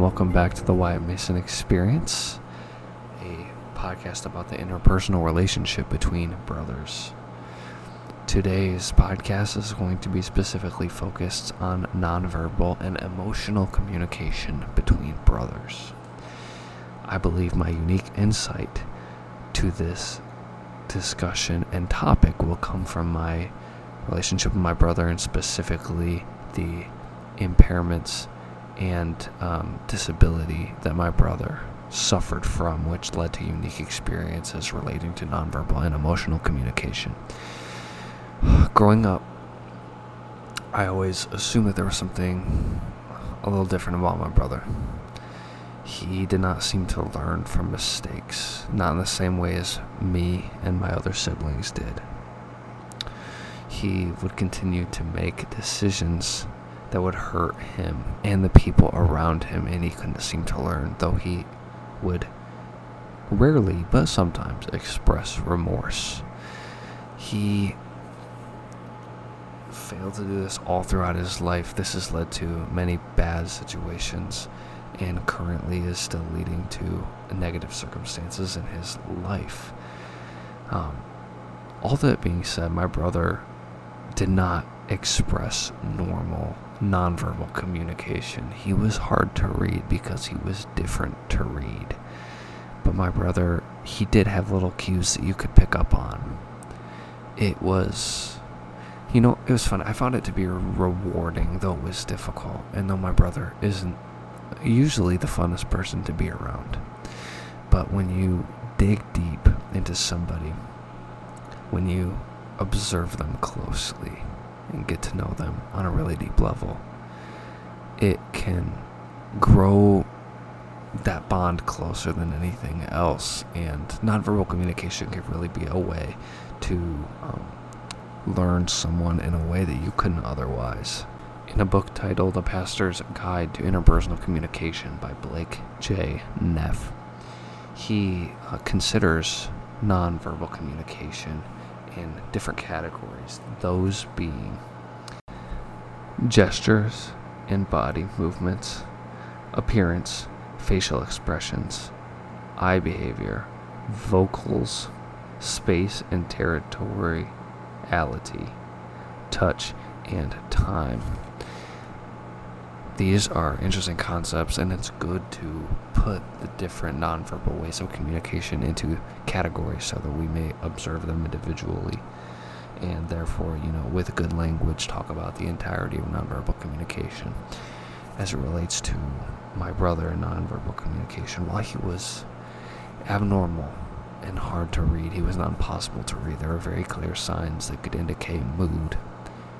welcome back to the Wyatt Mason Experience, a podcast about the interpersonal relationship between brothers. Today's podcast is going to be specifically focused on nonverbal and emotional communication between brothers. I believe my unique insight to this discussion and topic will come from my relationship with my brother and specifically the impairments and um, disability that my brother suffered from, which led to unique experiences relating to nonverbal and emotional communication. Growing up, I always assumed that there was something a little different about my brother. He did not seem to learn from mistakes, not in the same way as me and my other siblings did. He would continue to make decisions that would hurt him and the people around him, and he couldn't seem to learn, though he would rarely, but sometimes, express remorse. He failed to do this all throughout his life. This has led to many bad situations and currently is still leading to negative circumstances in his life. Um, all that being said, my brother did not express normal nonverbal communication. He was hard to read because he was different to read. But my brother, he did have little cues that you could pick up on. It was, you know, it was fun. I found it to be rewarding, though it was difficult. And though my brother isn't usually the funnest person to be around. But when you dig deep into somebody, when you observe them closely, and get to know them on a really deep level, it can grow that bond closer than anything else. And nonverbal communication can really be a way to um, learn someone in a way that you couldn't otherwise. In a book titled A Pastor's Guide to Interpersonal Communication by Blake J. Neff, he uh, considers nonverbal communication in different categories, those being gestures and body movements, appearance, facial expressions, eye behavior, vocals, space and territoriality, touch, and time. These are interesting concepts, and it's good to put the different nonverbal ways of communication into categories so that we may observe them individually and therefore, you know, with good language, talk about the entirety of nonverbal communication. As it relates to my brother and nonverbal communication, while he was abnormal and hard to read, he was not impossible to read. There were very clear signs that could indicate mood,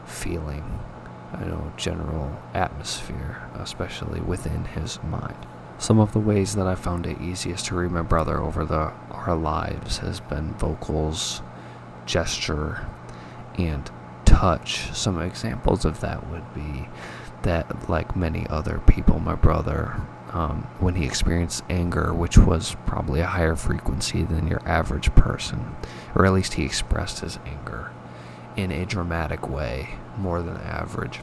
feeling, I know, general atmosphere, especially within his mind. Some of the ways that I found it easiest to read my brother over the our lives has been vocals, gesture, and touch. Some examples of that would be that, like many other people, my brother, um, when he experienced anger, which was probably a higher frequency than your average person, or at least he expressed his anger in a dramatic way more than average.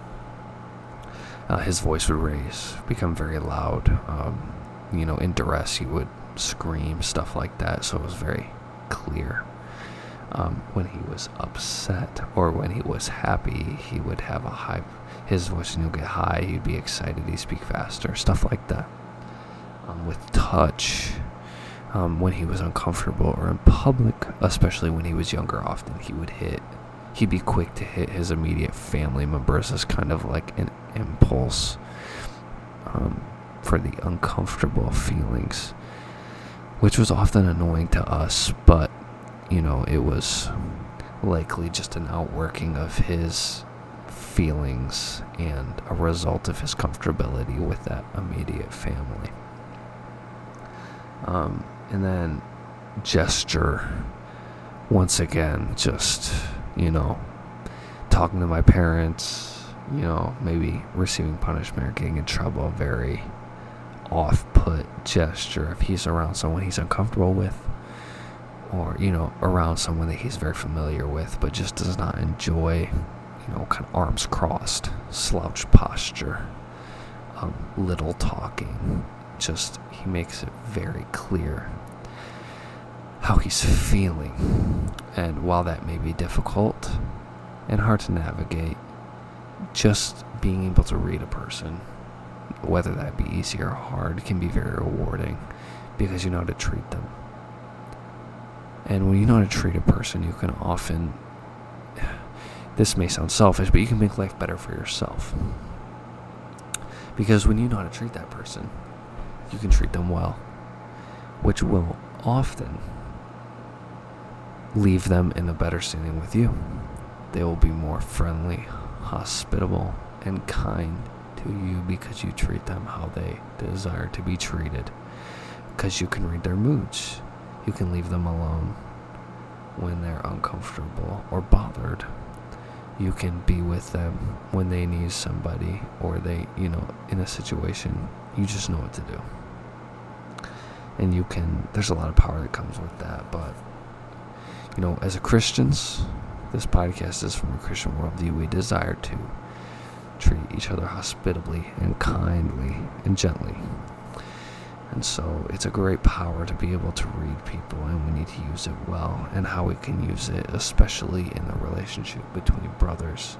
Uh, his voice would raise, become very loud. Um, you know, in duress, he would scream, stuff like that. So it was very clear. Um, when he was upset or when he was happy, he would have a high, his voice would get high, he'd be excited, he'd speak faster, stuff like that. Um, with touch, um, when he was uncomfortable or in public, especially when he was younger, often he would hit, he'd be quick to hit his immediate family members as kind of like an impulse um, for the uncomfortable feelings, which was often annoying to us, but you know, it was likely just an outworking of his feelings and a result of his comfortability with that immediate family. Um, and then gesture, once again, just, you know, talking to my parents, you know, maybe receiving punishment or getting in trouble very off put gesture if he's around someone he's uncomfortable with or, you know, around someone that he's very familiar with but just does not enjoy, you know, kind of arms crossed, slouch posture, um, little talking. Just, he makes it very clear how he's feeling. And while that may be difficult and hard to navigate, just being able to read a person, whether that be easy or hard, can be very rewarding because you know how to treat them. And when you know how to treat a person, you can often, this may sound selfish, but you can make life better for yourself. Because when you know how to treat that person, you can treat them well, which will often leave them in a better standing with you. They will be more friendly, hospitable, and kind to you because you treat them how they desire to be treated. Because you can read their moods. You can leave them alone when they're uncomfortable or bothered. You can be with them when they need somebody or they, you know, in a situation, you just know what to do. And you can, there's a lot of power that comes with that, but you know, as a Christians, this podcast is from a Christian worldview. We desire to treat each other hospitably and kindly and gently. And so it's a great power to be able to read people, and we need to use it well. And how we can use it, especially in the relationship between brothers,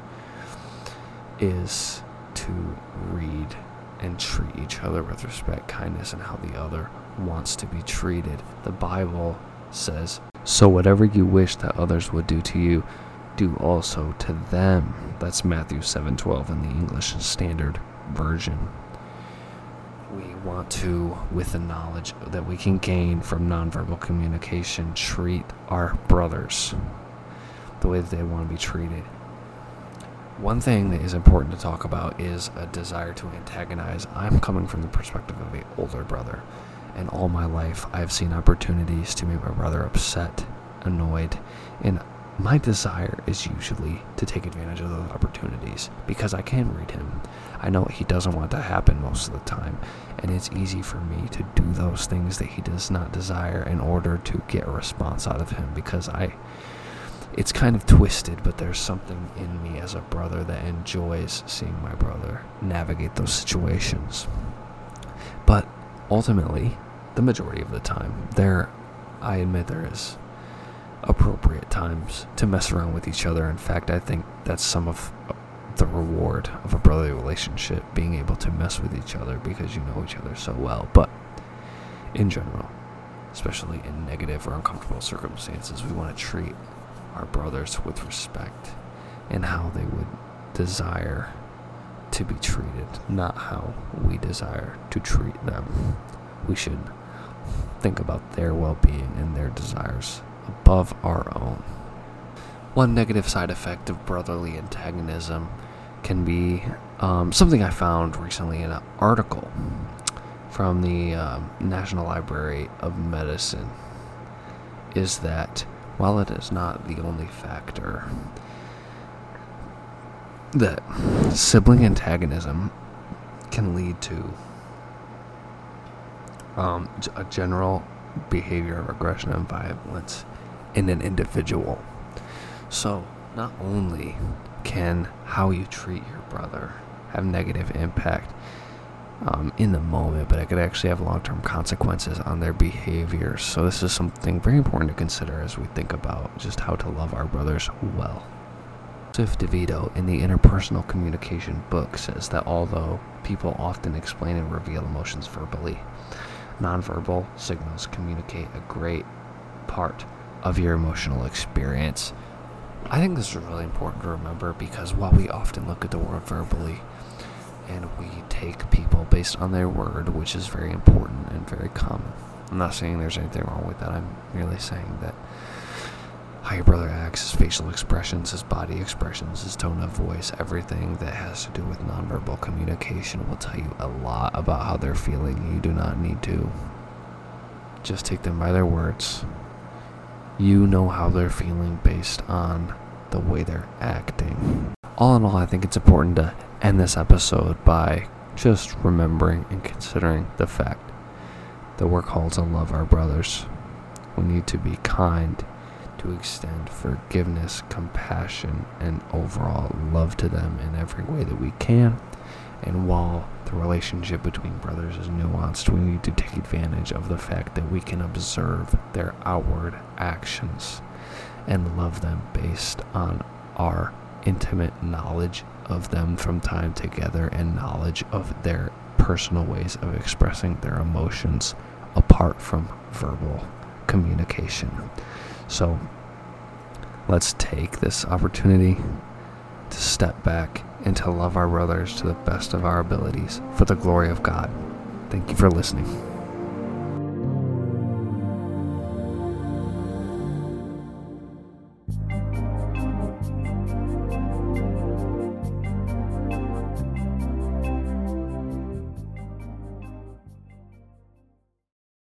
is to read and treat each other with respect, kindness, and how the other wants to be treated. The Bible says, So whatever you wish that others would do to you, do also to them. That's Matthew 7:12 in the English Standard Version. We want to, with the knowledge that we can gain from nonverbal communication, treat our brothers the way that they want to be treated. One thing that is important to talk about is a desire to antagonize. I'm coming from the perspective of an older brother and all my life I've seen opportunities to make my brother upset, annoyed, and my desire is usually to take advantage of those opportunities because I can read him. I know he doesn't want to happen most of the time, and it's easy for me to do those things that he does not desire in order to get a response out of him because I it's kind of twisted, but there's something in me as a brother that enjoys seeing my brother navigate those situations. But ultimately, the majority of the time. There, I admit there is appropriate times to mess around with each other. In fact, I think that's some of the reward of a brotherly relationship, being able to mess with each other because you know each other so well. But in general, especially in negative or uncomfortable circumstances, we want to treat our brothers with respect and how they would desire to be treated, not how we desire to treat them. We should think about their well being and their desires above our own. One negative side effect of brotherly antagonism can be um, something I found recently in an article from the um, National Library of Medicine is that while it is not the only factor, that sibling antagonism can lead to um, a general behavior of aggression and violence in an individual. So, not only can how you treat your brother have negative impact um, in the moment, but it could actually have long term consequences on their behavior. So, this is something very important to consider as we think about just how to love our brothers well. Joseph DeVito in the Interpersonal Communication book says that although people often explain and reveal emotions verbally, nonverbal signals communicate a great part of your emotional experience. I think this is really important to remember because while we often look at the world verbally and we take people based on their word, which is very important and very common, I'm not saying there's anything wrong with that. I'm merely saying that how your brother acts, his facial expressions, his body expressions, his tone of voice, everything that has to do with nonverbal communication will tell you a lot about how they're feeling. You do not need to just take them by their words. You know how they're feeling based on the way they're acting. All in all, I think it's important to end this episode by just remembering and considering the fact that we're called to love our brothers. We need to be kind, extend forgiveness, compassion, and overall love to them in every way that we can. And while the relationship between brothers is nuanced, we need to take advantage of the fact that we can observe their outward actions and love them based on our intimate knowledge of them from time together and knowledge of their personal ways of expressing their emotions apart from verbal communication. So let's take this opportunity to step back and to love our brothers to the best of our abilities for the glory of God. Thank you for listening.